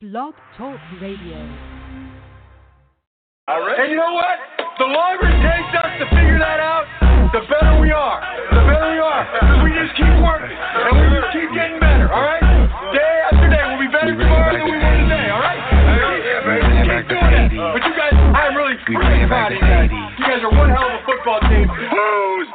Blog Talk Radio. All right. And you know what? The longer it takes us to figure that out, the better we are. The better we are. Because we just keep working. And we just keep getting better, all right? Day after day. We'll be better tomorrow than we were today, all right? Keep doing it. But you guys, I'm really proud of you guys. You guys are one hell of a football team. Who's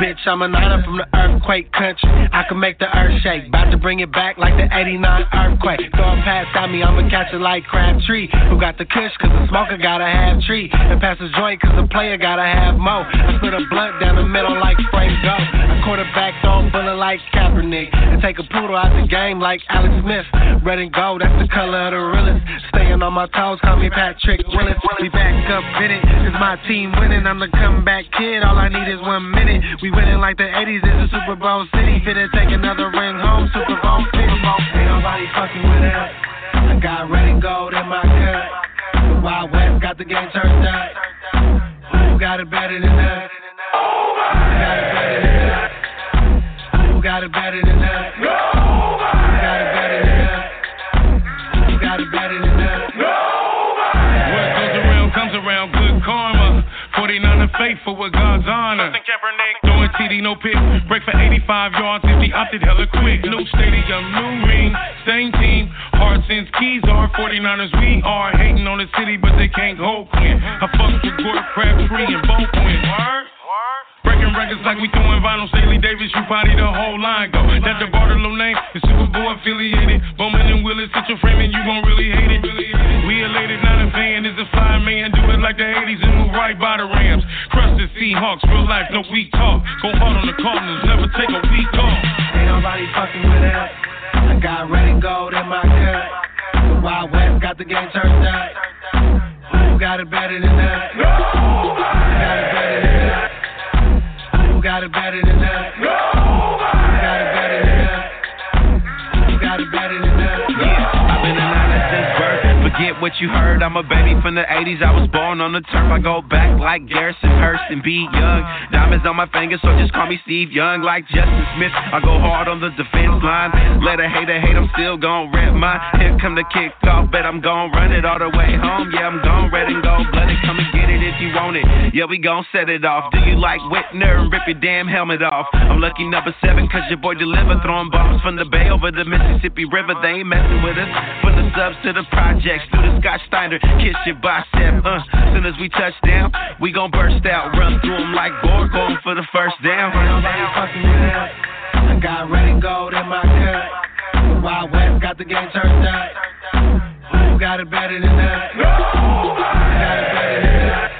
Bitch, I'm a niner from the earthquake country. I can make the earth shake. About to bring it back like the 89 earthquake. Throw a pass at me, I'ma catch it like Crabtree. Who got the kush, cause the smoker gotta have tree. And pass the joint, cause the player gotta have mo. I split a blunt down the middle like Frank Gore. I quarterback throw bullet like Kaepernick. And take a poodle out the game like Alex Smith. Red and gold, that's the color of the realest. Staying on my toes, call me Patrick Willis. We back up in it, cause my team winning. I'm the comeback kid, all I need is one minute. We winning like the 80s, it's a Super Bowl city. Finna take another ring home, Super Bowl city. Ain't nobody fucking with us. I got red and gold in my cup. The Wild West got the game turned up. Who got it better than us? Who got it better than us? Who got it better than us? Faithful with God's honor. Throwing TD, no pick. Break for 85 yards if he opted hella quick. New stadium, new ring, same team. Heart since keys are 49ers. We are hating on the city, but they can't hold Quinn. I fucked with Gort Crabtree and both win. Word? Breaking records like we throwing vinyl. Staley Davis, you probably the whole line go. That the Bartolo name is Super Bowl affiliated. Bowman and Willis, hit your frame and you gon' really hate it. Fly man. Do it like the 80s and move right by the Rams. Crush the Seahawks, real life, no weak talk. Go hard on the Cardinals, never take a week off. Ain't nobody fucking with us. I got red and gold in my cup. The Wild West got the game turned up. Who got it better than us? Who got it better than us? Who got it better than us? What you heard. I'm a baby from the 80s. I was born on the turf. I go back like Garrison Hearst and be young. Diamonds on my fingers, so just call me Steve Young. Like Justin Smith, I go hard on the defense line. Let a hater hate, I'm still gon' rip mine. Here come the kickoff, bet I'm gon' run it all the way home. Yeah, I'm gon' red and gold blooded. Come and get it if you want it. Yeah, we gon' set it off. Do you like Whitner and rip your damn helmet off? I'm lucky number seven, cause your boy deliver. Throwing bombs from the bay over the Mississippi River. They ain't messing with us. From the subs to the projects, through the Scott Steiner, kiss your bicep. Uh, soon as we touch down, we gon' burst out. Run through 'em like Borg, going for the first down. I got red and gold in my cup. Wild West got the game turned up. Who got it better than us? Who got it better than us?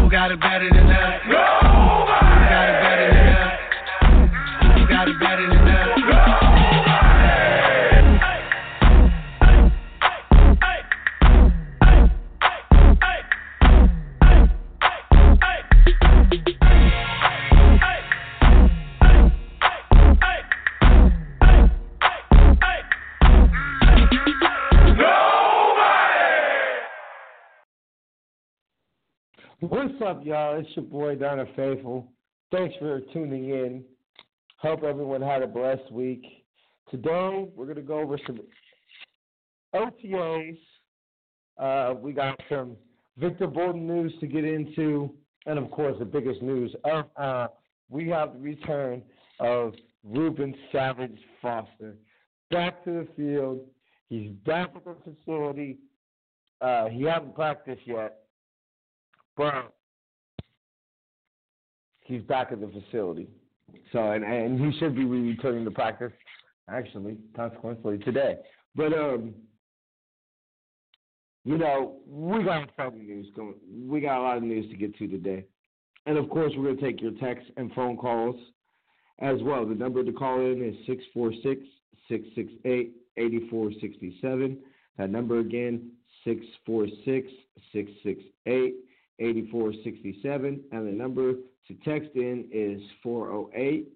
Who got it better than us? What's up, y'all? It's your boy Donna Faithful. Thanks for tuning in. Hope everyone had a blessed week. Today, we're to go over some OTAs. Uh, we got some Victor Bolden news to get into, and of course, the biggest news. Uh, uh, we have the return of Reuben Savage Foster back to the field. He's back at the facility. Uh, he hasn't practiced yet but he's back at the facility. So and and he should be returning to practice actually, consequently today. But um you know, we got exciting news going we got a lot of news to get to today. And of course we're gonna take your texts and phone calls as well. The number to call in is 646 668 8467. That number again, 646 668 8467. And the number to text in is 408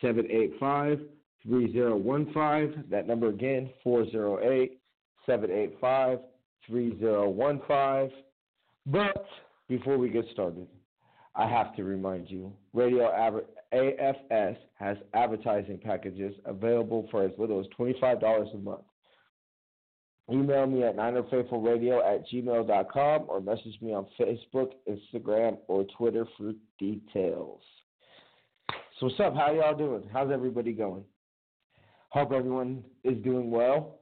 785 3015. That number again, 408 785 3015. But before we get started, I have to remind you Radio AFS has advertising packages available for as little as $25 a month. Email me at ninerfaithfulradio oh at gmail.com or message me on Facebook, Instagram, or Twitter for details. So what's up? How y'all doing? How's everybody going? Hope everyone is doing well.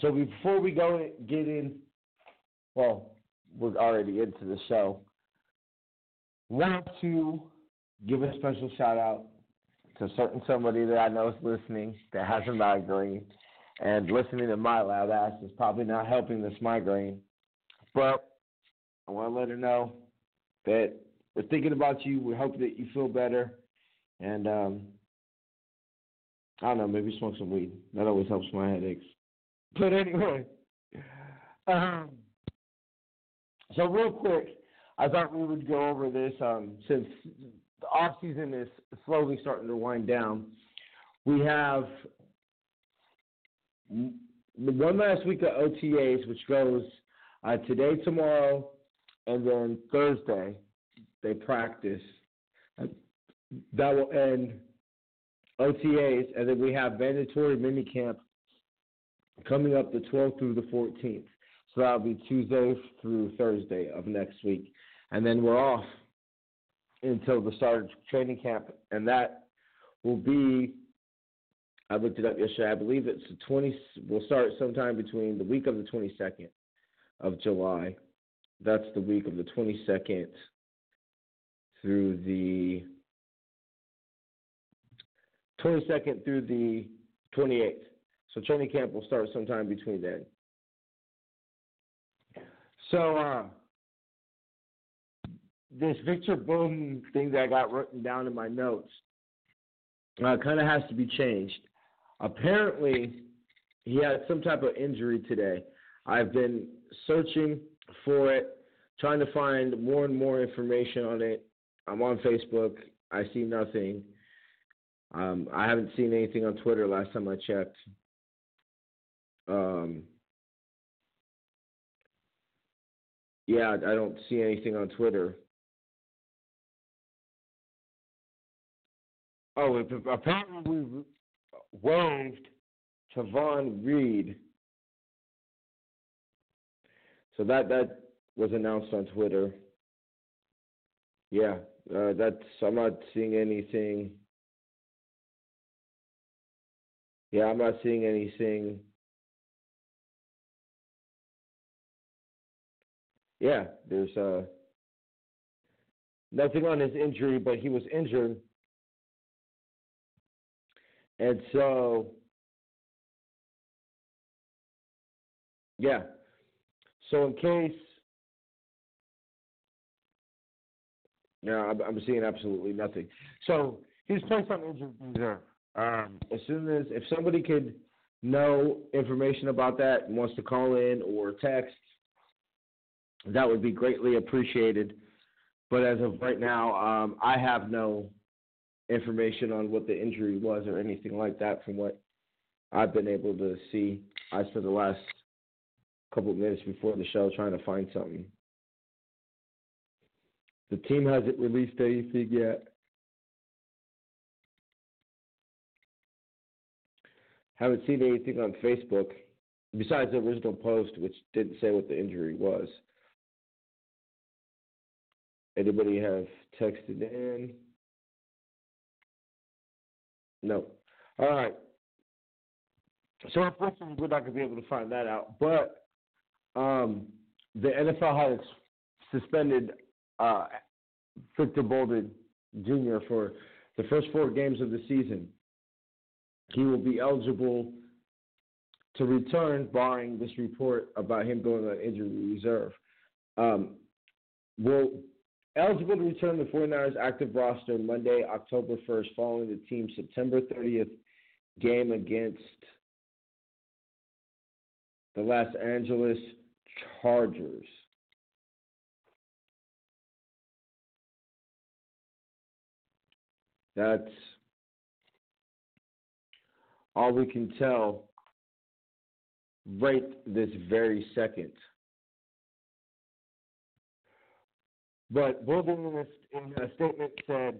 So before we go get in, well, we're already into the show. Want to give a special shout out to certain somebody that I know is listening that has a migraine and listening to my loud ass is probably not helping this migraine. But I want to let her know that we're thinking about you. We hope that you feel better. And um, I don't know, maybe smoke some weed. That always helps my headaches. But anyway, um, so real quick, I thought we would go over this um, since the off season is slowly starting to wind down. We have one last week of OTAs, which goes uh, today, tomorrow, and then Thursday. They practice. Uh, that will end OTAs, and then we have mandatory minicamp coming up the 12th through the 14th. So that'll be Tuesday through Thursday of next week. And then we're off until the start of training camp, and that will be I looked it up yesterday. I believe it's the 20. We'll start sometime between the week of the 22nd of July. That's the week of the 22nd through the 22nd through the 28th. So training camp will start sometime between then. So uh, this Victor Boom thing that I got written down in my notes uh, kind of has to be changed. Apparently, he had some type of injury today. I've been searching for it, trying to find more and more information on it. I'm on Facebook. I see nothing. Um, I haven't seen anything on Twitter last time I checked. Um, yeah, I don't see anything on Twitter. Oh, apparently we waived Tavon Reed. So that that was announced on Twitter. Yeah, uh, that's I'm not seeing anything. Yeah, I'm not seeing anything. Yeah, there's uh, nothing on his injury, but he was injured and so, yeah. So in case, no, I'm, I'm seeing absolutely nothing. So he's placed on injured reserve. Um, as soon as if somebody could know information about that and wants to call in or text, that would be greatly appreciated. But as of right now, um, I have no information on what the injury was or anything like that from what I've been able to see. I spent the last couple of minutes before the show trying to find something. The team hasn't released anything yet. Haven't seen anything on Facebook besides the original post, which didn't say what the injury was. Anybody have texted in? No. All right. So unfortunately, we're not going to be able to find that out. But um, the NFL has suspended uh, Victor Bolden Jr. for the first four games of the season. He will be eligible to return, barring this report about him going on injury reserve. Um, will Eligible to return to the 49ers active roster Monday, October 1st, following the team's September 30th game against the Los Angeles Chargers. That's all we can tell right this very second. But Bolden in a, in a statement said,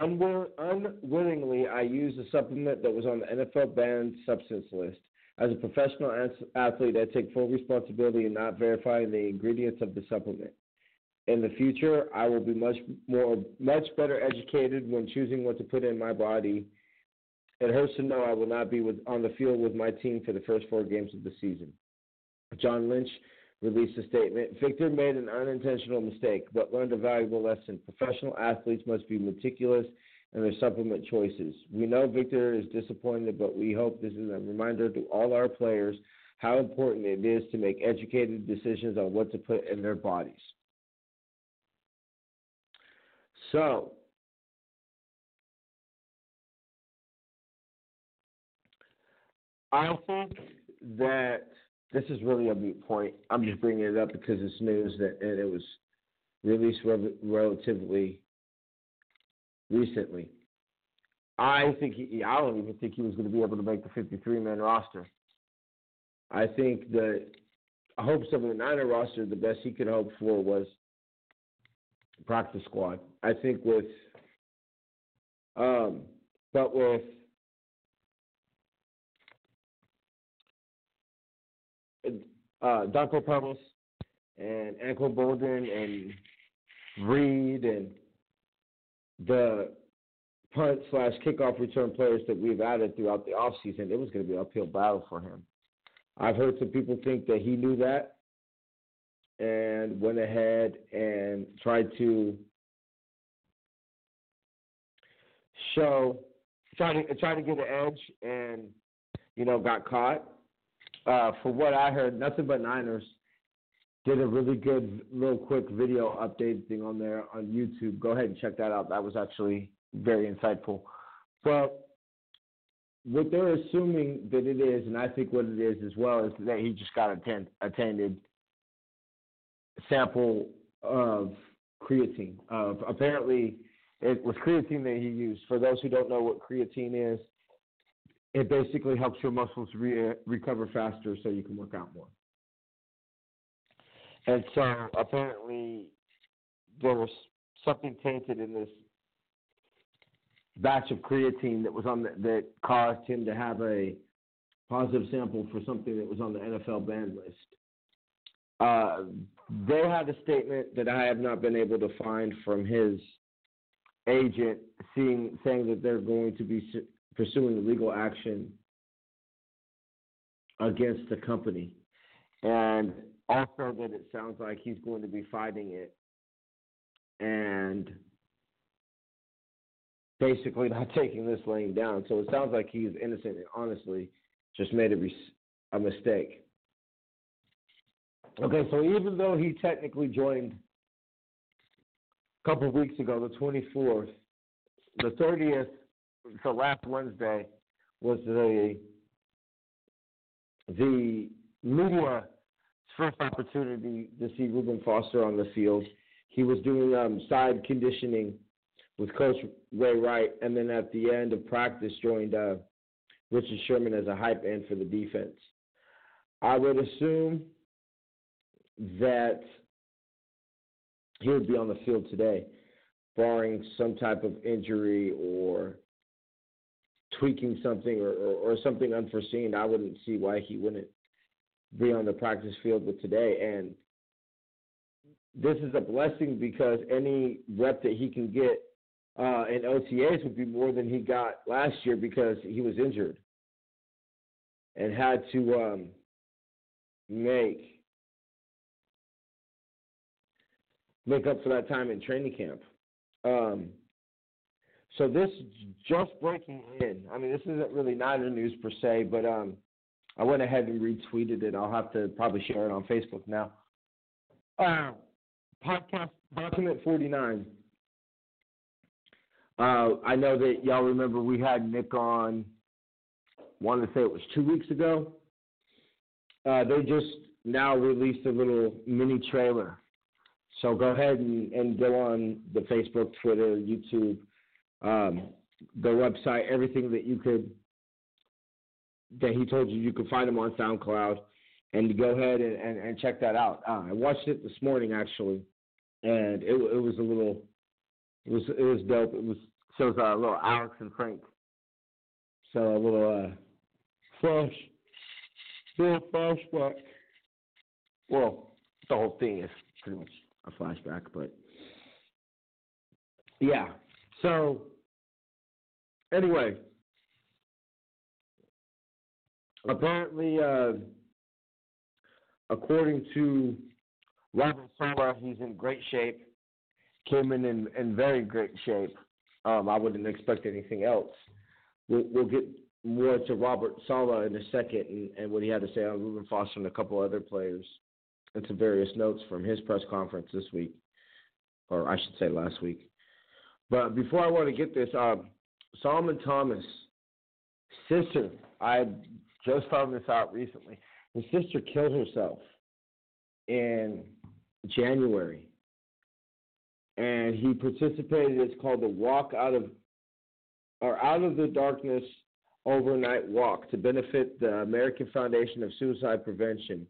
Unwill- unwillingly, I used a supplement that was on the NFL banned substance list. As a professional athlete, I take full responsibility in not verifying the ingredients of the supplement. In the future, I will be much more, much better educated when choosing what to put in my body. It hurts to know I will not be with, on the field with my team for the first four games of the season. John Lynch released a statement. Victor made an unintentional mistake, but learned a valuable lesson. Professional athletes must be meticulous in their supplement choices. We know Victor is disappointed, but we hope this is a reminder to all our players how important it is to make educated decisions on what to put in their bodies. So, I think that this is really a moot point. I'm just bringing it up because it's news that and it was released re- relatively recently. I think he, I don't even think he was going to be able to make the 53 man roster. I think the hopes of the Niner roster, the best he could hope for was practice squad. I think with, um, but with uh, Thomas and Anquan Boldin and Reed and the punt slash kickoff return players that we've added throughout the offseason, it was going to be an uphill battle for him. I've heard some people think that he knew that and went ahead and tried to show, try to try to get an edge, and you know got caught. Uh, for what I heard, nothing but Niners did a really good little quick video update thing on there on YouTube. Go ahead and check that out. That was actually very insightful. But what they're assuming that it is, and I think what it is as well, is that he just got attend, attended sample of creatine. Of apparently, it was creatine that he used. For those who don't know what creatine is, it basically helps your muscles re- recover faster so you can work out more. And so apparently, there was something tainted in this batch of creatine that was on the, that caused him to have a positive sample for something that was on the NFL ban list. Uh, they had a statement that I have not been able to find from his agent, seeing saying that they're going to be pursuing legal action against the company, and also that it sounds like he's going to be fighting it, and basically not taking this laying down. So it sounds like he's innocent and honestly just made a, a mistake. Okay, so even though he technically joined a couple of weeks ago, the 24th, the 30th, so last Wednesday was the the media's first opportunity to see Reuben Foster on the field. He was doing um, side conditioning with Coach Ray Wright, and then at the end of practice joined uh, Richard Sherman as a hype end for the defense. I would assume that he would be on the field today, barring some type of injury or tweaking something or, or, or something unforeseen. I wouldn't see why he wouldn't be on the practice field with today. And this is a blessing because any rep that he can get uh, in OTAs would be more than he got last year because he was injured and had to um, make make up for that time in training camp. Um, so this just breaking in. I mean, this isn't really not Niner news per se, but um, I went ahead and retweeted it. I'll have to probably share it on Facebook now. Uh, podcast document forty nine. Uh, I know that y'all remember we had Nick on. Wanted to say it was two weeks ago. Uh, they just now released a little mini trailer so go ahead and, and go on the Facebook, Twitter, YouTube, um, the website, everything that you could, that he told you you could find him on SoundCloud, and go ahead and, and, and check that out. Uh, I watched it this morning actually, and it, it was a little, it was it was dope. It was shows uh, a little Alex and Frank. So a little uh, flash, little flashback. Well, the whole thing is pretty much a flashback, but yeah. So anyway, apparently, uh, according to Robert Saleh, he's in great shape. Came in in, in very great shape. Um, I wouldn't expect anything else. We'll, we'll get more to Robert Saleh in a second and, and what he had to say on Reuben Foster and a couple other players and some various notes from his press conference this week, or I should say last week. But before I want to get this, um, Solomon Thomas, sister, I just found this out recently. His sister killed herself in January. And he participated, it's called the Walk Out of or Out of the Darkness Overnight Walk to benefit the American Foundation of Suicide Prevention.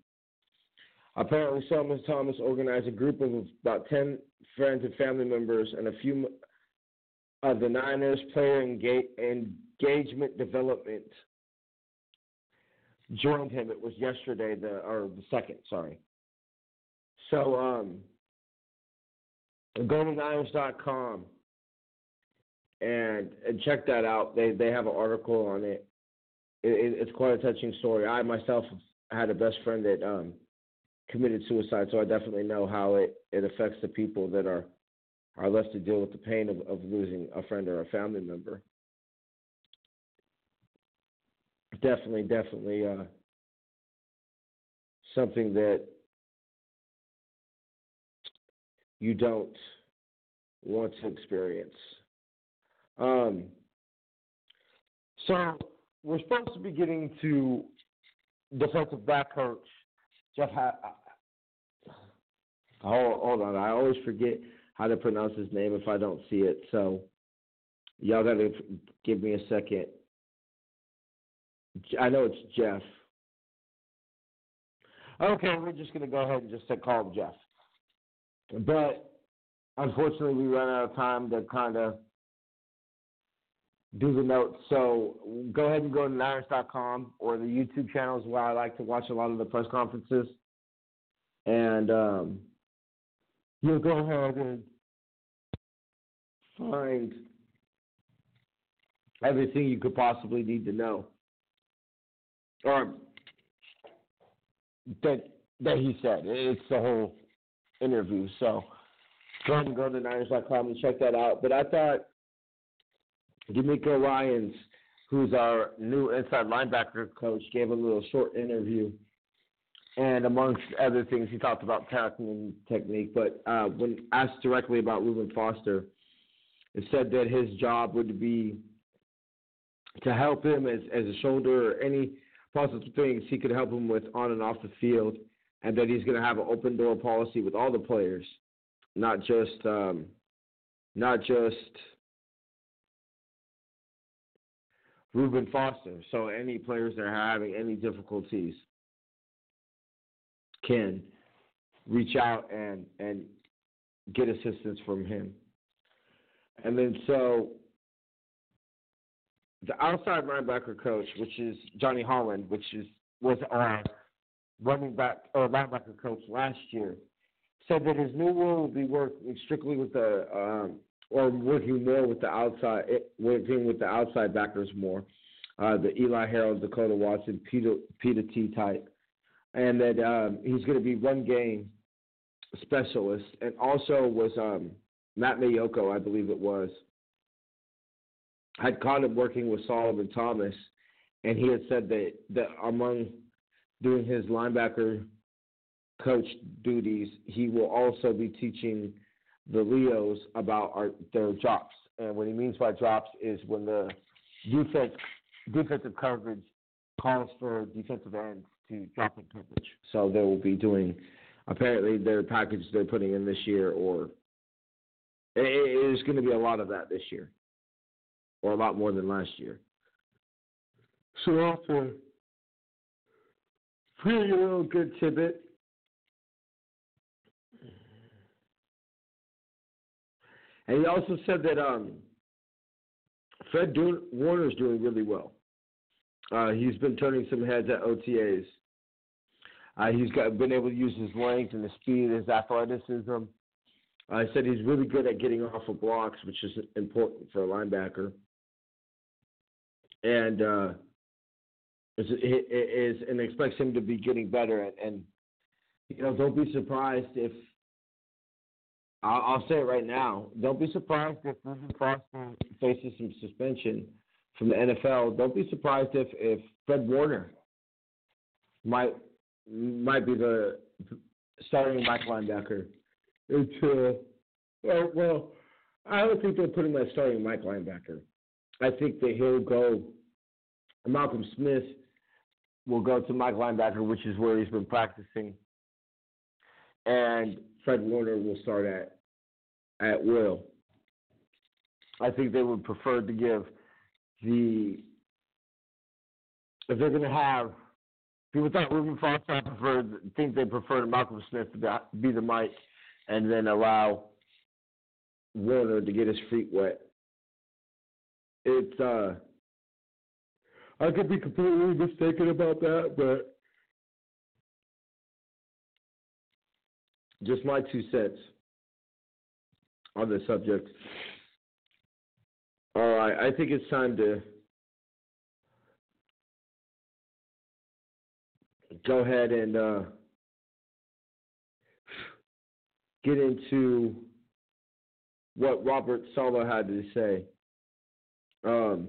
Apparently, Solomon Thomas organized a group of about 10 friends and family members and a few of the Niners player engagement development joined him. It was yesterday, the or the second, sorry. So um, go and and check that out. They they have an article on it. it, it it's quite a touching story. I myself had a best friend that um, committed suicide, so I definitely know how it, it affects the people that are are left to deal with the pain of, of losing a friend or a family member. Definitely, definitely uh, something that you don't want to experience. Um, so we're supposed to be getting to defensive back coach Jeff. Ha- hold, hold on, I always forget how to pronounce his name if I don't see it. So y'all got to give me a second. I know it's Jeff. Okay, we're just going to go ahead and just say call him Jeff. But unfortunately, we run out of time to kind of do the notes. So go ahead and go to Niners.com or the YouTube channels where I like to watch a lot of the press conferences. And um, you'll go ahead and find everything you could possibly need to know. Or that that he said. It's the whole interview. So go ahead and go to Niners.com and check that out. But I thought DeMeco Ryans, who's our new inside linebacker coach, gave a little short interview. And amongst other things, he talked about tackling technique. But uh, when asked directly about Reuben Foster, it said that his job would be to help him as, as a shoulder or any possible things he could help him with on and off the field, and that he's going to have an open door policy with all the players, not just um, not just Reuben Foster. So any players that are having any difficulties can reach out and and get assistance from him. And then so the outside linebacker coach, which is Johnny Holland, which is was our running back or linebacker coach last year, said that his new role will be working strictly with the um, or working more with the outside, working with the outside backers more, uh, the Eli Harold, Dekoda Watson, Peter Peter T type, and that um, he's going to be run game specialist, and also was um, Matt Maiocco, I believe it was, had caught him working with Solomon Thomas, and he had said that that among doing his linebacker coach duties, he will also be teaching the Leos about our, their drops. And what he means by drops is when the defense defensive coverage calls for defensive ends to drop in coverage. So they will be doing apparently their package they're putting in this year, or it is going to be a lot of that this year, or a lot more than last year. So that's a pretty little good tidbit. And he also said that um, Fred Warner is doing really well. Uh, he's been turning some heads at OTAs. Uh, he's got been able to use his length and his speed, his athleticism. I said he's really good at getting off of blocks, which is important for a linebacker. And uh, is, is and expects him to be getting better. And, and you know, don't be surprised if I'll, I'll, say it right now. Don't be surprised if Reuben Foster faces some suspension from the NFL. Don't be surprised if if Fred Warner might might be the starting Mike linebacker. Uh, well, well, I don't think they'll put him as starting Mike linebacker. I think that he'll go. Malcolm Smith will go to Mike linebacker, which is where he's been practicing, and Fred Warner will start at at will. I think they would prefer to give the if they're going to have people thought Reuben Foster preferred think they prefer Malcolm Smith to be the Mike, and then allow Warner to get his feet wet. It's uh, I could be completely mistaken about that, but just my two cents on the subject. All right, I think it's time to go ahead and uh, get into what Robert Saleh had to say. Um,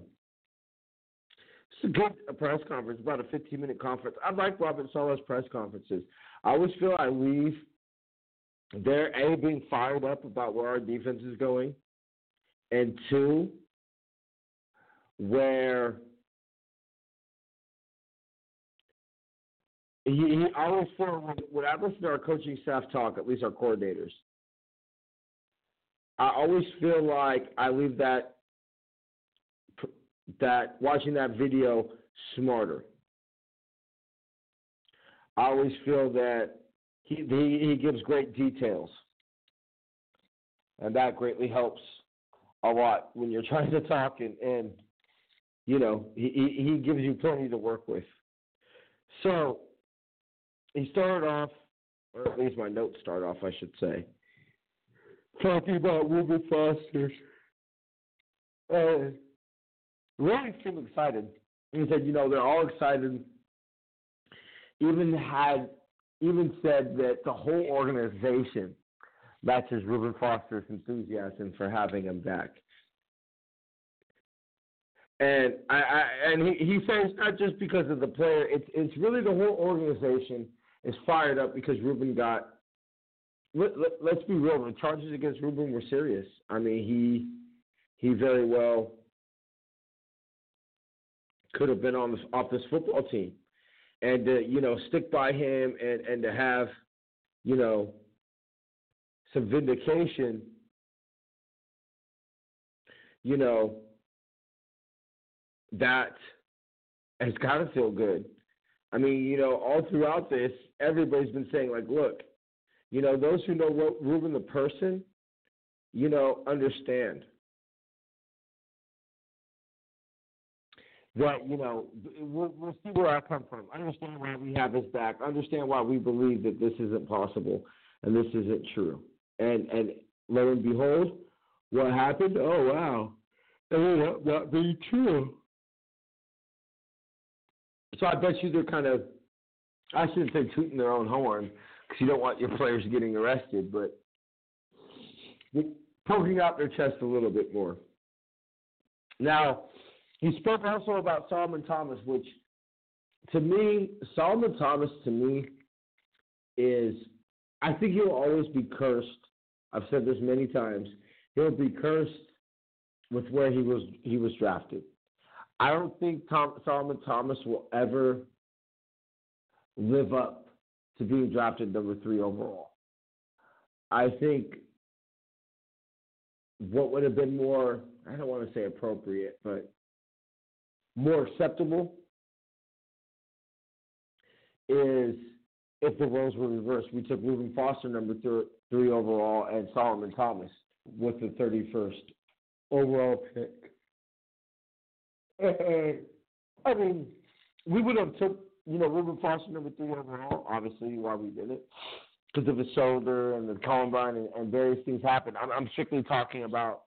it's a good press conference, about a 15 minute conference. I like Robert Saleh's press conferences. I always feel I leave there, A, being fired up about where our defense is going, and two, where he, he always feel when, when I listen to our coaching staff talk, at least our coordinators, I always feel like I leave that that watching that video smarter. I always feel that he, he he gives great details, and that greatly helps a lot when you're trying to talk and and you know he he gives you plenty to work with. So he started off, or at least my notes start off, I should say talking about Reuben Foster's. Uh, really seemed excited. He said, you know, they're all excited. Even had, even said that the whole organization matches Reuben Foster's enthusiasm for having him back. And I, I and he, he says not just because of the player, it's it's really the whole organization is fired up because Reuben got let, let, us be real. The charges against Reuben were serious. I mean, he he very well could have been on this off this football team, and to, you know stick by him and and to have you know some vindication. You know that has got to feel good. I mean, you know, all throughout this, everybody's been saying like, look you know, those who know Reuben the person, you know, understand that you know we'll, we'll, see where I come from. Understand why we have this back. Understand why we believe that this isn't possible and this isn't true. And and lo and behold, what happened? Oh wow, it ended not being true. So I bet you they're kind of I shouldn't say tooting their own horn, because you don't want your players getting arrested, but poking out their chest a little bit more. Now, he spoke also about Solomon Thomas, which to me, Solomon Thomas to me is, I think he'll always be cursed. I've said this many times. He'll be cursed with where he was he was drafted. I don't think Tom, Solomon Thomas will ever live up to being drafted number three overall. I think what would have been more, I don't want to say appropriate, but more acceptable is if the roles were reversed. We took Reuben Foster number th- three overall and Solomon Thomas with the 31st overall pick. I mean, we would have took you know Reuben Foster number three overall, obviously why we did it because of his shoulder and the combine and, and various things happened. I'm, I'm strictly talking about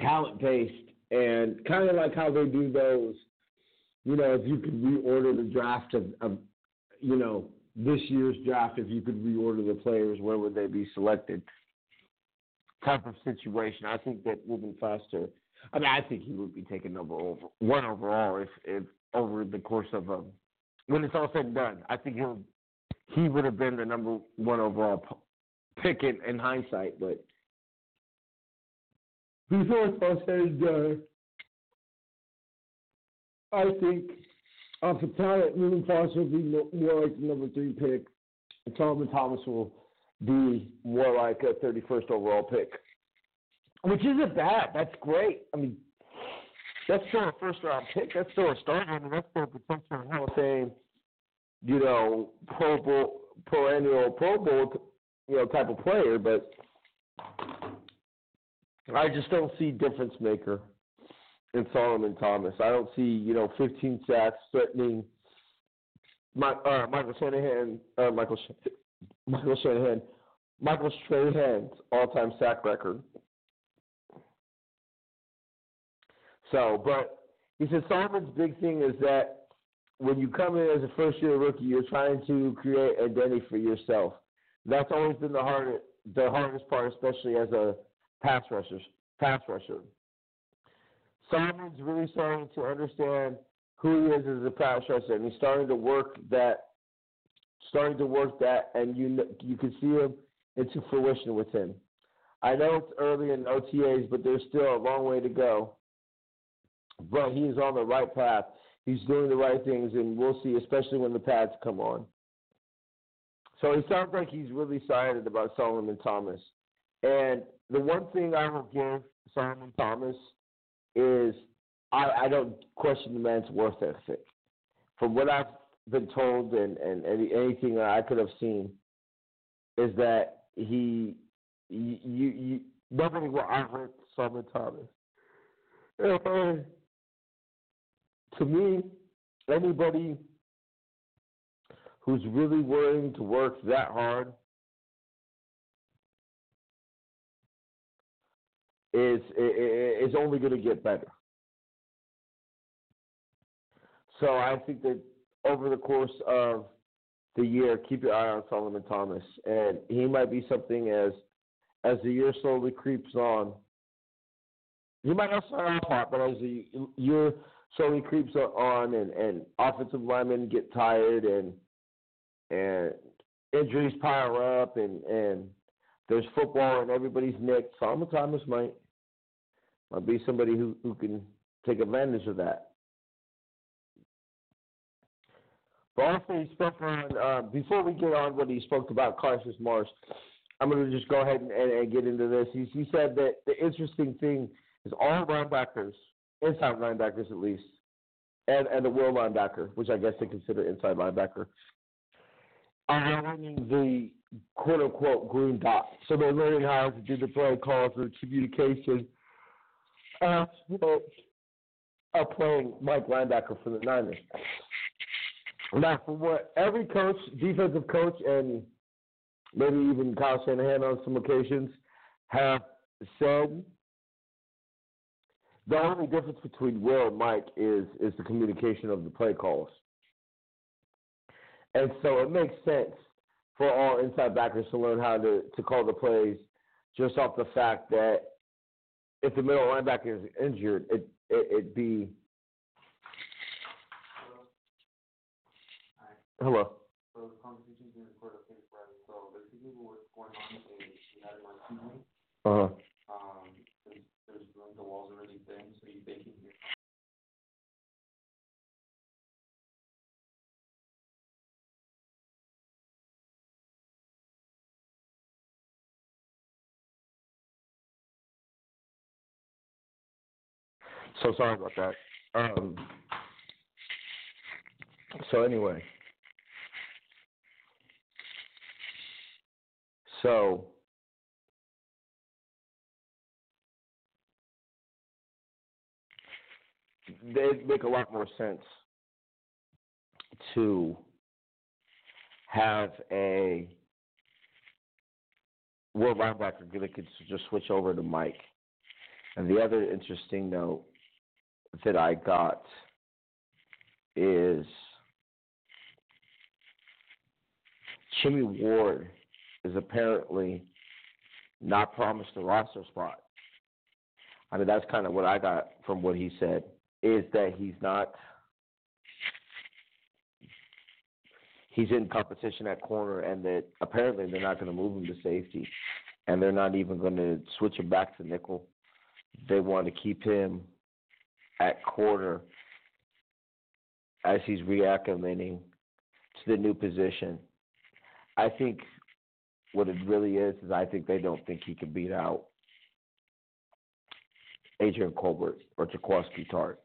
talent based and kind of like how they do those. You know, if you could reorder the draft of, of you know this year's draft, if you could reorder the players, where would they be selected? Type of situation. I think that Reuben Foster. I mean, I think he would be taken number over one overall if, if over the course of um, when it's all said and done. I think he'll he would have been the number one overall pick in, in hindsight, but before it's all said and done, I think off the talent, Reuben Foster will be more like the number three pick, and Solomon Thomas will be more like a 31st overall pick, which isn't bad. That's great. I mean, that's still a first round pick. That's still a starter. I mean, that's still a potential Hall of Fame, you know, Pro Bowl, perennial Pro Bowl, you know, type of player. But I just don't see difference maker in Solomon Thomas. I don't see, you know, 15 sacks threatening my, uh, Michael Shanahan, uh, Michael, Michael Shanahan, Michael Strahan's all-time sack record. So, but he said Solomon's big thing is that when you come in as a first-year rookie, you're trying to create identity for yourself. That's always been the hardest, the hardest part, especially as a pass rusher. Pass rusher. Solomon's really starting to understand who he is as a pass rusher, and he's starting to work that, starting to work that, and you you can see him into fruition with him. I know it's early in OTAs, but there's still a long way to go. But he is on the right path. He's doing the right things, and we'll see, especially when the pads come on. So he sounds like he's really excited about Solomon Thomas. And the one thing I will give Solomon Thomas is I, I don't question the man's work ethic. From what I've been told and, and, and anything I could have seen, is that he you you, you nobody will outwork Solomon Thomas. To me, anybody who's really willing to work that hard is is only going to get better. So I think that over the course of the year, keep your eye on Solomon Thomas, and he might be something as as the year slowly creeps on. He might not start off hot, but as the year slowly creeps on, and and offensive linemen get tired, and and injuries pile up, and and there's football and everybody's neck. Solomon Thomas might might be somebody who, who can take advantage of that. But also, he spoke on, uh, before we get on what he spoke about Cassius Marsh, I'm going to just go ahead and, and, and get into this. He, he said that the interesting thing is all linebackers, inside linebackers at least, and, and the will linebacker, which I guess they consider inside linebacker, are learning the quote unquote green dot. So they're learning how to do the play calls, the communication uh, well, are playing Mike linebacker for the Niners. Now, for what every coach, defensive coach, and maybe even Kyle Shanahan on some occasions have said, the only difference between Will and Mike is is the communication of the play calls. And so it makes sense for all inside backers to learn how to, to call the plays just off the fact that if the middle linebacker is injured, it, it would be. Hello. So the conversation's So sorry about that. Um, so anyway, so it'd make a lot more sense to have a world linebacker that could just switch over to Mike. And the other interesting note that I got is Jimmy Ward is apparently not promised a roster spot. I mean, that's kind of what I got from what he said is that he's not he's in competition at corner and that apparently they're not going to move him to safety and they're not even going to switch him back to nickel. They want to keep him at corner as he's reacclimating to the new position. I think what it really is is I think they don't think he can beat out Adrian Colbert or Jaquiski Tartt.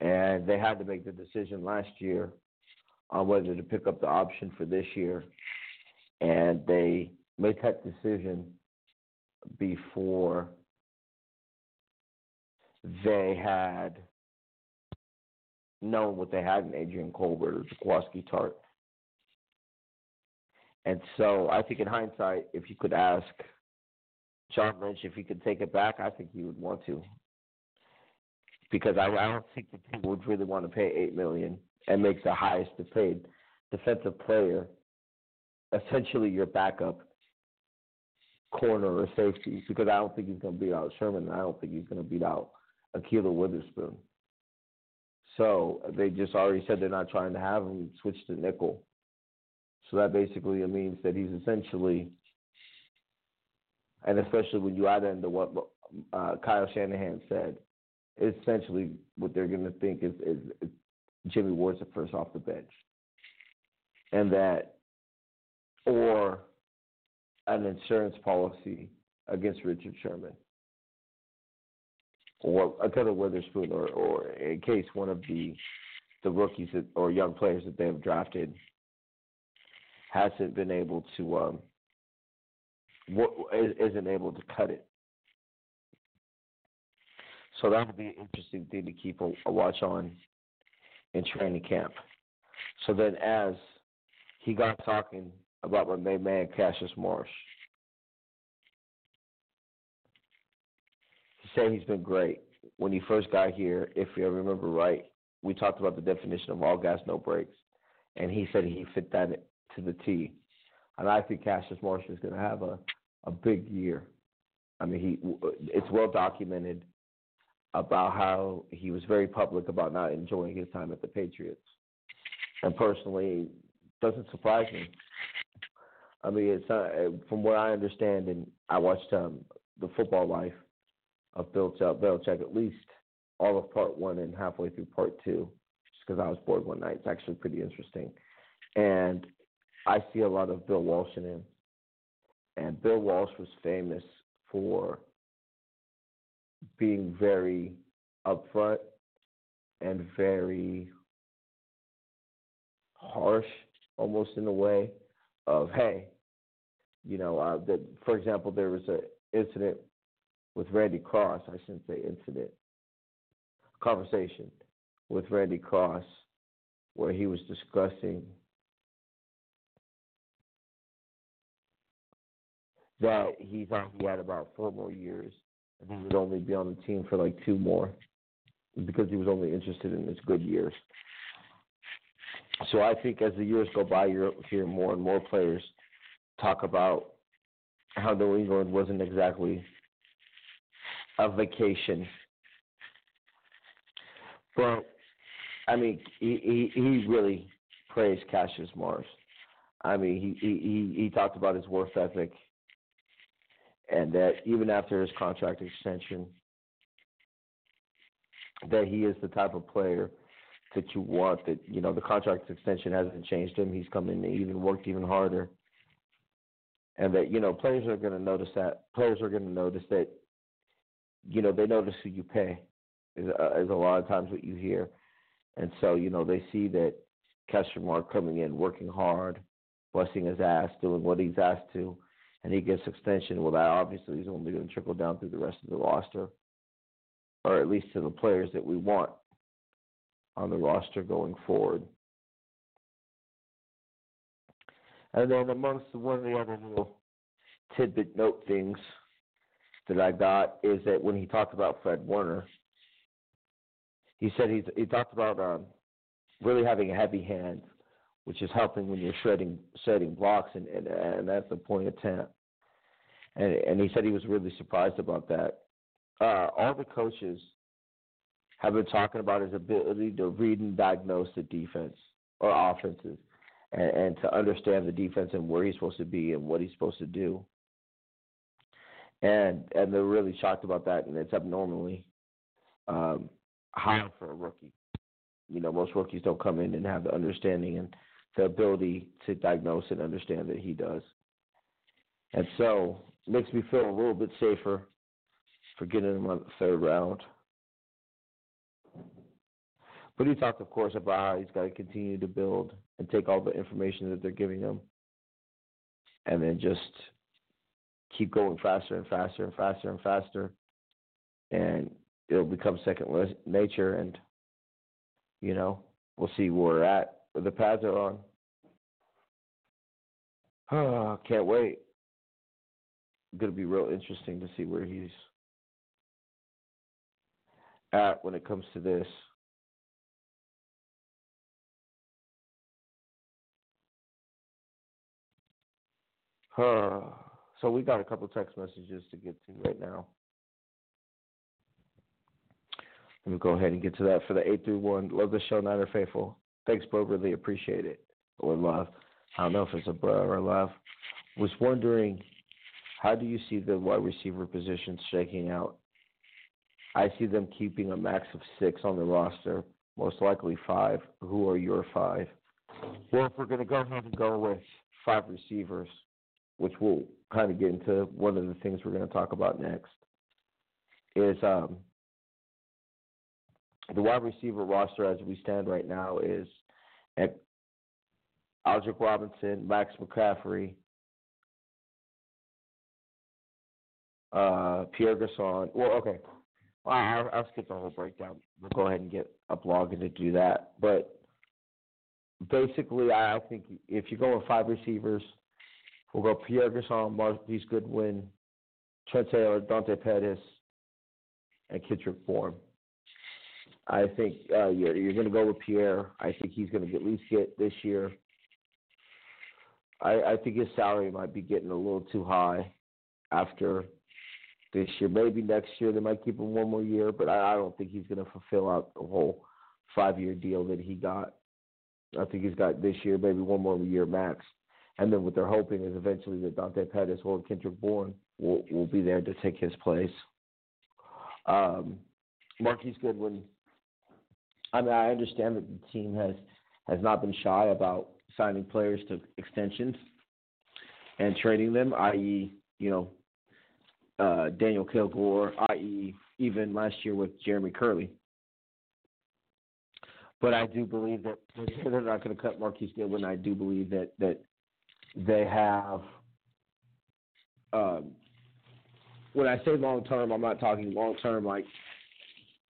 And they had to make the decision last year on whether to pick up the option for this year. And they made that decision before they had known what they had in Adrian Colbert or Jaquiski Tartt. And so I think in hindsight, if you could ask John Lynch if he could take it back, I think he would want to. Because I, I don't think the team would really want to pay eight million and make the highest paid defensive player essentially your backup corner or safety because I don't think he's going to beat out Sherman. And I don't think he's going to beat out Ahkello Witherspoon. So they just already said they're not trying to have him switch to nickel. So that basically means that he's essentially, and especially when you add into what uh, Kyle Shanahan said, essentially what they're going to think is, is, is Jimmy Ward's the first off the bench, and that, or an insurance policy against Richard Sherman or a Ahkello Witherspoon, or, or in case one of the the rookies that, or young players that they have drafted hasn't been able to um, isn't able to cut it. So that would be an interesting thing to keep a, a watch on in training camp. So then, as he got talking about my main man Cassius Marsh, said he's been great. When he first got here, if you remember right, we talked about the definition of all gas, no brakes, and he said he fit that to the T. And I think Cassius Marsh is going to have a, a big year. I mean, he it's well documented about how he was very public about not enjoying his time at the Patriots. And personally, doesn't surprise me. I mean, it's not, from what I understand, and I watched um, the Football Life of Bill Belichick at least all of part one and halfway through part two, just because I was bored one night. It's actually pretty interesting, and I see a lot of Bill Walsh in him. And Bill Walsh was famous for being very upfront and very harsh, almost in a way of hey, you know, uh, that for example, there was an incident with Randy Cross. I shouldn't say incident, conversation with Randy Cross where he was discussing that he thought he had about four more years and he would only be on the team for like two more because he was only interested in his good years. So I think as the years go by, you'll hear more and more players talk about how New England wasn't exactly a vacation. But I mean, he he, he really praised Cassius Marsh. I mean, he, he he talked about his work ethic and that even after his contract extension, that he is the type of player that you want. That you know the contract extension hasn't changed him. He's come in and even worked even harder, and that you know players are going to notice that. Players are going to notice that. You know they notice who you pay. Is, uh, is a lot of times what you hear, and so you know they see that Cassius Marsh coming in, working hard, busting his ass, doing what he's asked to and he gets extension, well, that obviously is only going to trickle down through the rest of the roster. or at least to the players that we want on the roster going forward. And then amongst one of the other little tidbit note things that I got is that when he talked about Fred Warner, he said he's, he talked about um, really having a heavy hand, which is helping when you're shredding shredding blocks, and and, and that's the point of attempt. And and he said he was really surprised about that. Uh, all the coaches have been talking about his ability to read and diagnose the defense or offenses and, and to understand the defense and where he's supposed to be and what he's supposed to do. And and they're really shocked about that, and it's abnormally um, high for a rookie. You know, most rookies don't come in and have the understanding and the ability to diagnose and understand that he does. And so it makes me feel a little bit safer for getting him on the third round. But he talked, of course, about how he's got to continue to build and take all the information that they're giving him and then just keep going faster and faster and faster and faster. And it'll become second nature. And, you know, we'll see where we're at, where the pads are on. Oh, can't wait. Going to be real interesting to see where he's at when it comes to this. Uh, so we got a couple text messages to get to right now. Let me go ahead and get to that for the 831. Love the show, Niner Faithful. Thanks, bro. Really appreciate it. Or love. I don't know if it's a bro or love. Was wondering, how do you see the wide receiver position shaking out? I see them keeping a max of six on the roster, most likely five. Who are your five? Well, if we're going to go ahead and go with five receivers, which we'll kind of get into one of the things we're going to talk about next, is um, the wide receiver roster as we stand right now is at Aldrick Robinson, Max McCaffrey, uh, Pierre Garcon. Well, okay. I'll, I'll skip the whole breakdown. We'll go ahead and get up login to do that. But basically, I think if you go with five receivers, we'll go Pierre Garcon, Marquise Goodwin, Trent Taylor, Dante Pettis, and Kendrick Bourne. I think uh, you're you're going to go with Pierre. I think he's going to at least get this year. I, I think his salary might be getting a little too high after this year. Maybe next year they might keep him one more year, but I, I don't think he's going to fulfill out the whole five year deal that he got. I think he's got this year, maybe one more year max. And then what they're hoping is eventually that Dante Pettis or Kendrick Bourne will will be there to take his place. Um, Marquise Goodwin I mean, I understand that the team has has not been shy about signing players to extensions and trading them, i.e., you know, uh, Daniel Kilgore, i.e., even last year with Jeremy Kerley. But I do believe that they're not going to cut Marquise Goodwin. I do believe that that they have. Um, when I say long term, I'm not talking long term like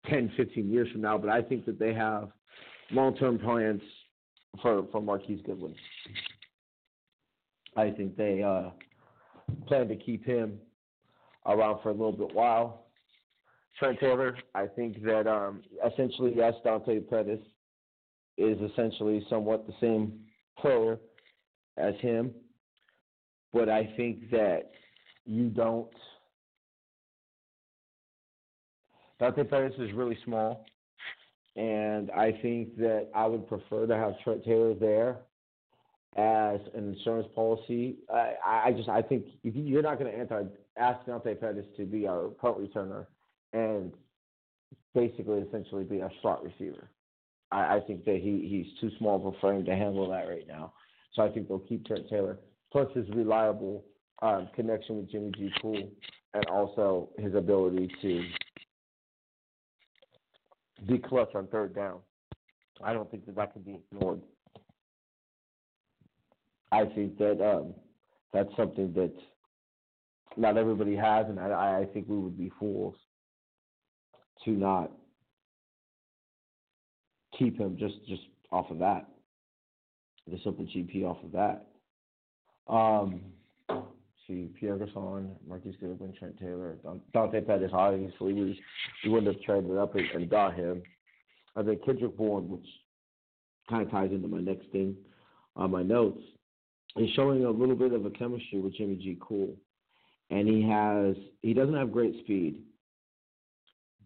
10, 15 years from now, but I think that they have long term plans for, for Marquise Goodwin. I think they uh, plan to keep him around for a little bit while. Trent Taylor, I think that um, essentially, yes, Dante Pettis is essentially somewhat the same player as him, but I think that you don't Dante Pettis is really small, and I think that I would prefer to have Trent Taylor there as an insurance policy. I, I just I think if you're not going to anti ask Dante Pettis to be our punt returner and basically essentially be a slot receiver. I, I think that he he's too small of a frame to handle that right now. So I think they'll keep Trent Taylor. Plus his reliable um, connection with Jimmy G. Cool and also his ability to be clutch on third down. I don't think that that can be ignored. I think that um, that's something that not everybody has, and I, I think we would be fools to not keep him just just off of that, the simple GP off of that. Um, see, Pierre Garcon, Marquise Goodwin, Trent Taylor, Dante Pettis, obviously, we, we wouldn't have traded it up and, and got him. I think Kendrick Bourne, which kind of ties into my next thing on my notes, is showing a little bit of a chemistry with Jimmy GQ. And he has, he doesn't have great speed,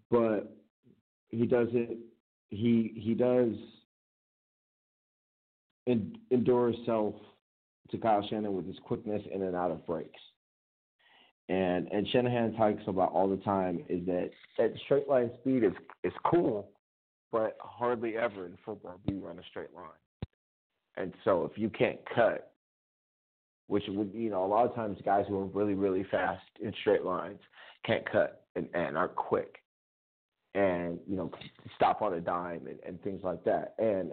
but he does it, he, he does endure himself to Kyle Shanahan with his quickness in and out of breaks. And and Shanahan talks about all the time is that that straight line speed is is cool, but hardly ever in football do you run a straight line. And so if you can't cut, which would you know a lot of times guys who are really really fast in straight lines can't cut and, and aren't quick, and you know stop on a dime and, and things like that. And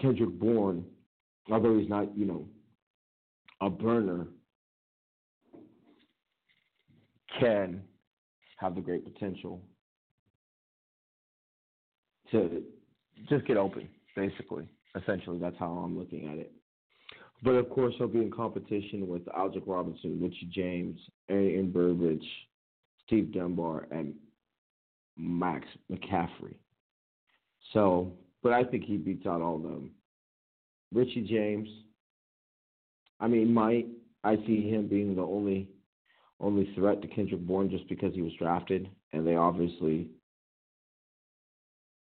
Kendrick Bourne although he's not, you know, a burner, can have the great potential to just get open, basically. Essentially, that's how I'm looking at it. But of course, he'll be in competition with Aldrick Robinson, Richie James, Aaron Burbridge, Steve Dunbar, and Max McCaffrey. So, but I think he beats out all of them. Richie James. I mean, might I see him being the only only threat to Kendrick Bourne just because he was drafted, and they obviously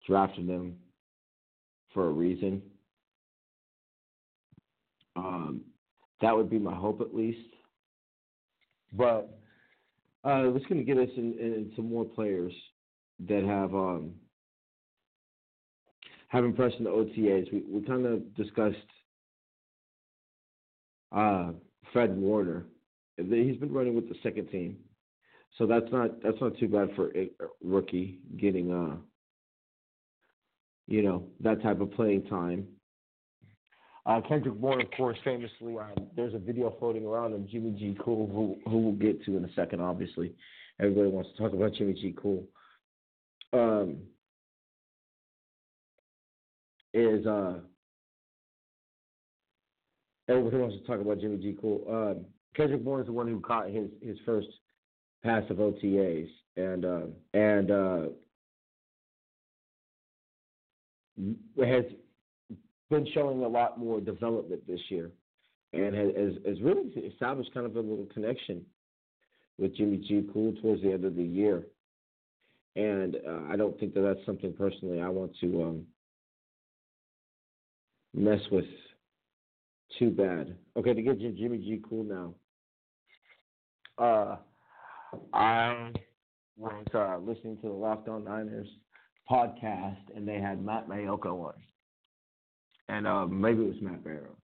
drafted him for a reason. Um, that would be my hope, at least. But uh, going to get us in, in, some more players that have um, have impressed in the OTAs. We we kind of discussed uh, Fred Warner. He's been running with the second team, so that's not that's not too bad for a rookie getting uh you know that type of playing time. Uh, Kendrick Bourne, of course, famously, um, there's a video floating around of Jimmy GQ, who who we'll get to in a second. Obviously, everybody wants to talk about Jimmy GQ. Um, is uh everybody wants to talk about Jimmy GQ. Uh, Kendrick Bourne is the one who caught his his first pass of OTAs, and uh, and uh, has been showing a lot more development this year, and has has really established kind of a little connection with Jimmy GQ towards the end of the year. And uh, I don't think that that's something personally I want to um, mess with too bad. Okay, to get Jimmy GQ now. Uh, I was uh, listening to the Locked On Niners podcast, and they had Matt Maiocco on, and uh, maybe it was Matt Barrow,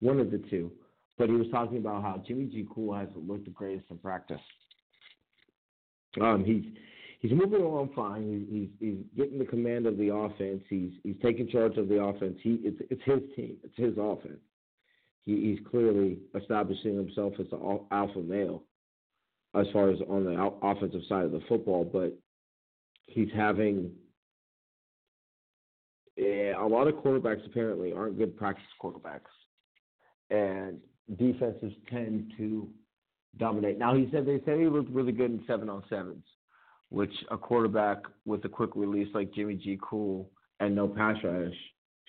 one of the two. But he was talking about how Jimmy GQ has looked the greatest in practice. Um, he's he's moving along fine. He's, he's, he's getting the command of the offense. He's he's taking charge of the offense. He it's it's his team. It's his offense. He, he's clearly establishing himself as the alpha male as far as on the offensive side of the football. But he's having yeah, a lot of quarterbacks apparently aren't good practice quarterbacks, and defenses tend to dominate. Now he said they said he looked really good in seven on sevens which a quarterback with a quick release like Jimmy GQ and no pass rush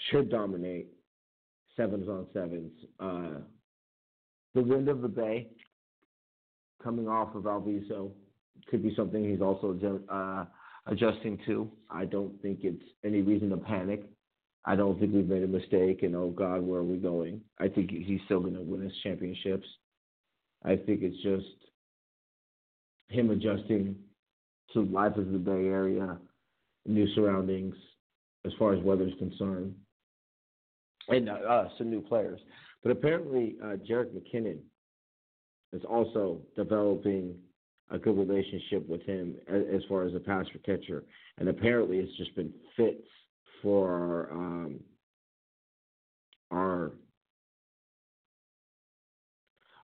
should dominate sevens on sevens. Uh, the wind of the bay coming off of Alviso could be something he's also uh, adjusting to. I don't think it's any reason to panic. I don't think we've made a mistake and oh God, where are we going? I think he's still going to win his championships. I think it's just him adjusting to life in the Bay Area, new surroundings as far as weather is concerned, and uh, uh, some new players. But apparently, uh, Jerick McKinnon is also developing a good relationship with him as, far as a pass catcher, and apparently, it's just been fits for our um, our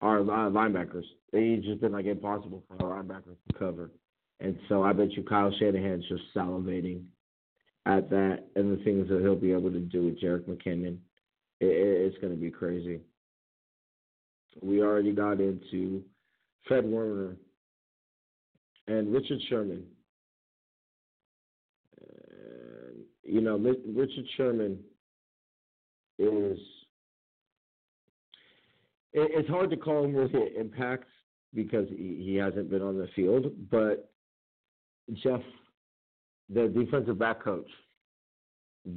our linebackers. It's just been like impossible for our linebackers to cover And so I bet you Kyle Shanahan's just salivating at that and the things that he'll be able to do with Jerick McKinnon. It, it's going to be crazy. We already got into Fred Warner and Richard Sherman. And, you know, Richard Sherman is. It's hard to call him with impact because he hasn't been on the field, but Jeff, the defensive back coach,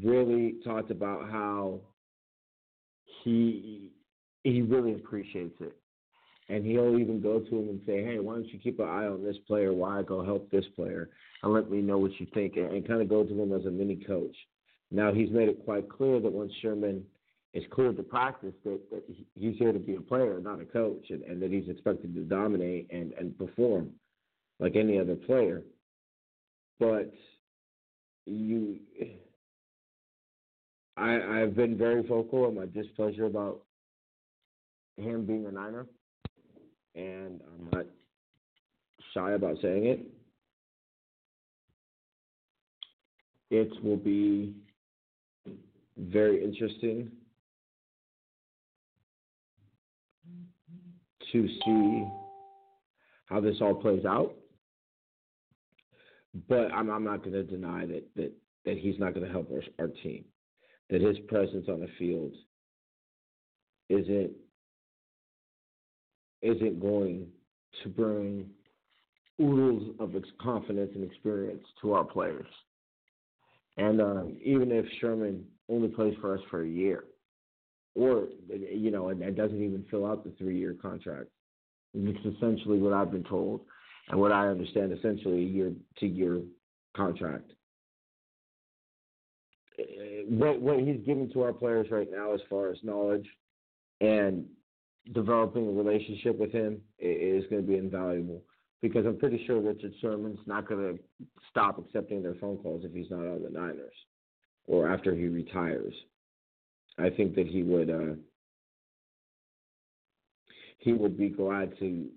really talked about how he he really appreciates it. And he'll even go to him and say, Hey, why don't you keep an eye on this player Why go help this player and let me know what you think and, and kind of go to him as a mini coach. Now he's made it quite clear that once Sherman is cleared to practice that, that he's here to be a player, not a coach, and, and that he's expected to dominate and, and perform like any other player. But you I I've been very vocal in my displeasure about him being a Niner, and I'm not shy about saying it. It will be very interesting to see how this all plays out. But I'm, I'm not going to deny that, that, that he's not going to help our, our team that his presence on the field isn't isn't going to bring oodles of confidence and experience to our players. And um, even if Sherman only plays for us for a year, or you know, and, and doesn't even fill out the three-year contract, it's essentially what I've been told, and what I understand, essentially a year-to-year contract what what he's giving to our players right now, as far as knowledge and developing a relationship with him, is going to be invaluable. Because I'm pretty sure Richard Sherman's not going to stop accepting their phone calls if he's not on the Niners or after he retires. I think that he would uh, he would be glad to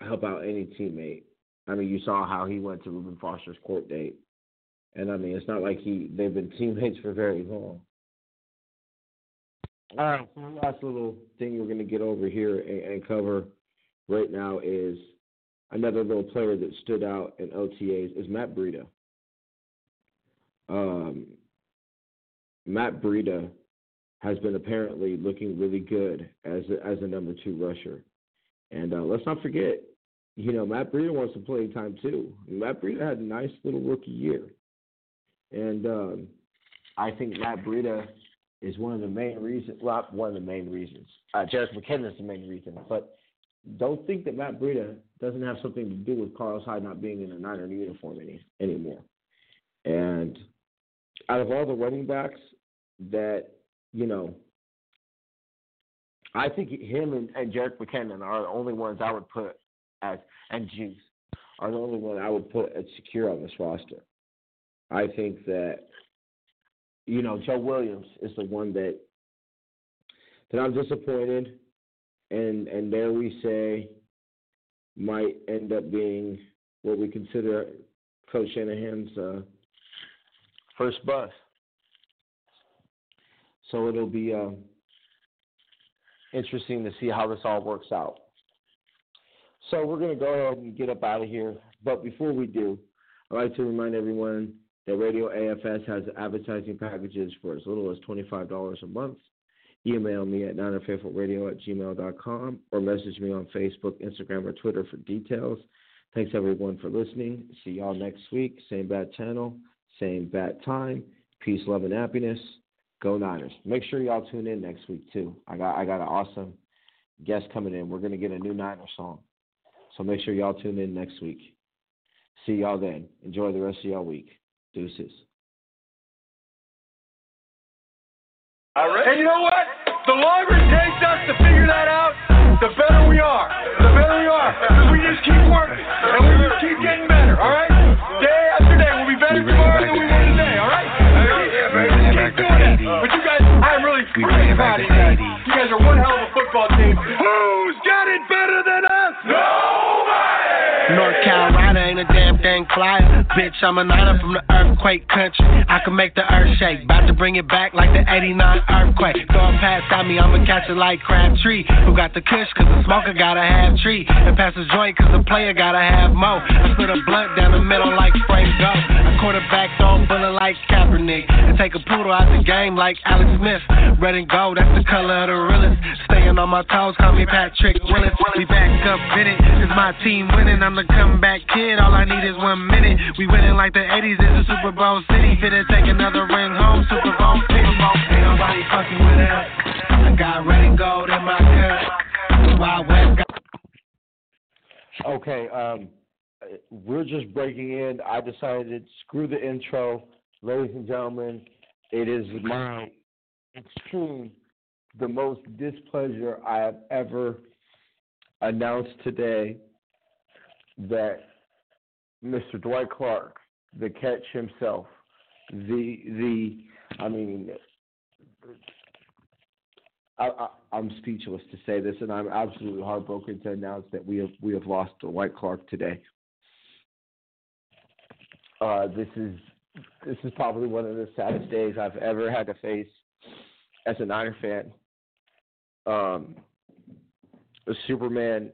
help out any teammate. I mean, you saw how he went to Reuben Foster's court date and I mean, it's not like he they've been teammates for very long. All right, so the last little thing we're going to get over here and, and cover right now is another little player that stood out in OTAs is Matt Breida. Um, Matt Breida has been apparently looking really good as a, as a number two rusher, and uh, let's not forget, you know, Matt Breida wants to play time too. Matt Breida had a nice little rookie year. And um, I think Matt Breida is one of the main reasons. Well, one of the main reasons. Uh, McKinnon is the main reason. But don't think that Matt Breida doesn't have something to do with Carlos Hyde not being in a Niner uniform any, anymore. And out of all the running backs that, you know, I think him and, and Jerick McKinnon are the only ones I would put as, and Juice are the only one I would put as secure on this roster. I think that you know Joe Williams is the one that that I'm disappointed, and and there we say might end up being what we consider Coach Shanahan's uh, first bust. So it'll be uh, interesting to see how this all works out. So we're going to go ahead and get up out of here. But before we do, I'd like to remind everyone that Radio AFS has advertising packages for as little as $25 a month. Email me at ninerfaithfulradio oh at gmail.com or message me on Facebook, Instagram, or Twitter for details. Thanks everyone for listening. See y'all next week. Same bad channel, same bad time. Peace, love, and happiness. Go Niners. Make sure y'all tune in next week too. I got I got an awesome guest coming in. We're gonna get a new Niner song. So make sure y'all tune in next week. See y'all then. Enjoy the rest of y'all week. Deuces. All right. And you know what? The longer it takes us to figure that out, a Bitch, I'm a niner from the earthquake country. I can make the earth shake. About to bring it back like the 89 earthquake. Throw a pass at me, I'ma catch it like Crabtree. Who got the kush, cause the smoker gotta have tree. And pass the joint, cause the player gotta have mo. I split a blunt down the middle like Frank Go. I quarterback throw bullet like Kaepernick. And take a poodle out the game like Alex Smith. Red and gold, that's the color of the realest. Staying on my toes, call me Patrick Willis. We back up in it, cause my team winning. I'm the comeback kid, all I need is one minute. We winning like the 80s, it's a Super Bowl city. Finna take another ring home, Super Bowl 50. Ain't nobody fucking with us. I got red and gold in my cup. Wild West got Okay, um, we're just breaking in. I decided screw the intro, ladies and gentlemen. It is my extreme, the most displeasure I have ever announced today that Mr. Dwight Clark, the catch himself, the the, I mean, I, I'm speechless to say this, and I'm absolutely heartbroken to announce that we have we have lost Dwight Clark today. Uh, this is this is probably one of the saddest days I've ever had to face as a Niner fan. Um, Superman,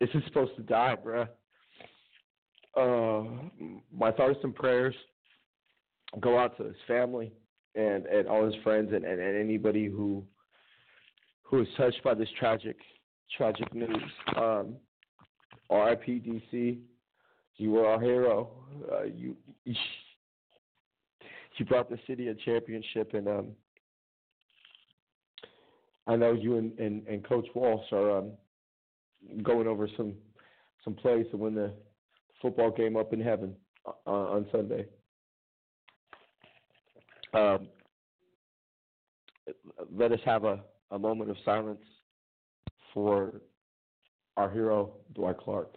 this is supposed to die, bruh. Uh, my thoughts and prayers go out to his family and, and all his friends and, and, and anybody who who is touched by this tragic tragic news. Um, R.I.P. DC. You were our hero. Uh, you you brought the city a championship, and um, I know you and, and, and Coach Walsh are um, going over some some plays to win the football game up in heaven uh, on Sunday. Um, let us have a, a moment of silence for our hero, Dwight Clark.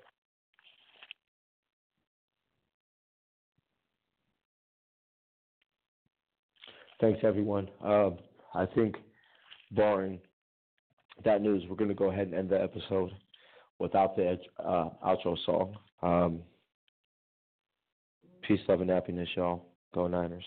Thanks, everyone. Um, I think, barring that news, we're going to go ahead and end the episode without the uh, outro song. Um, peace, love, and happiness, y'all. Go Niners.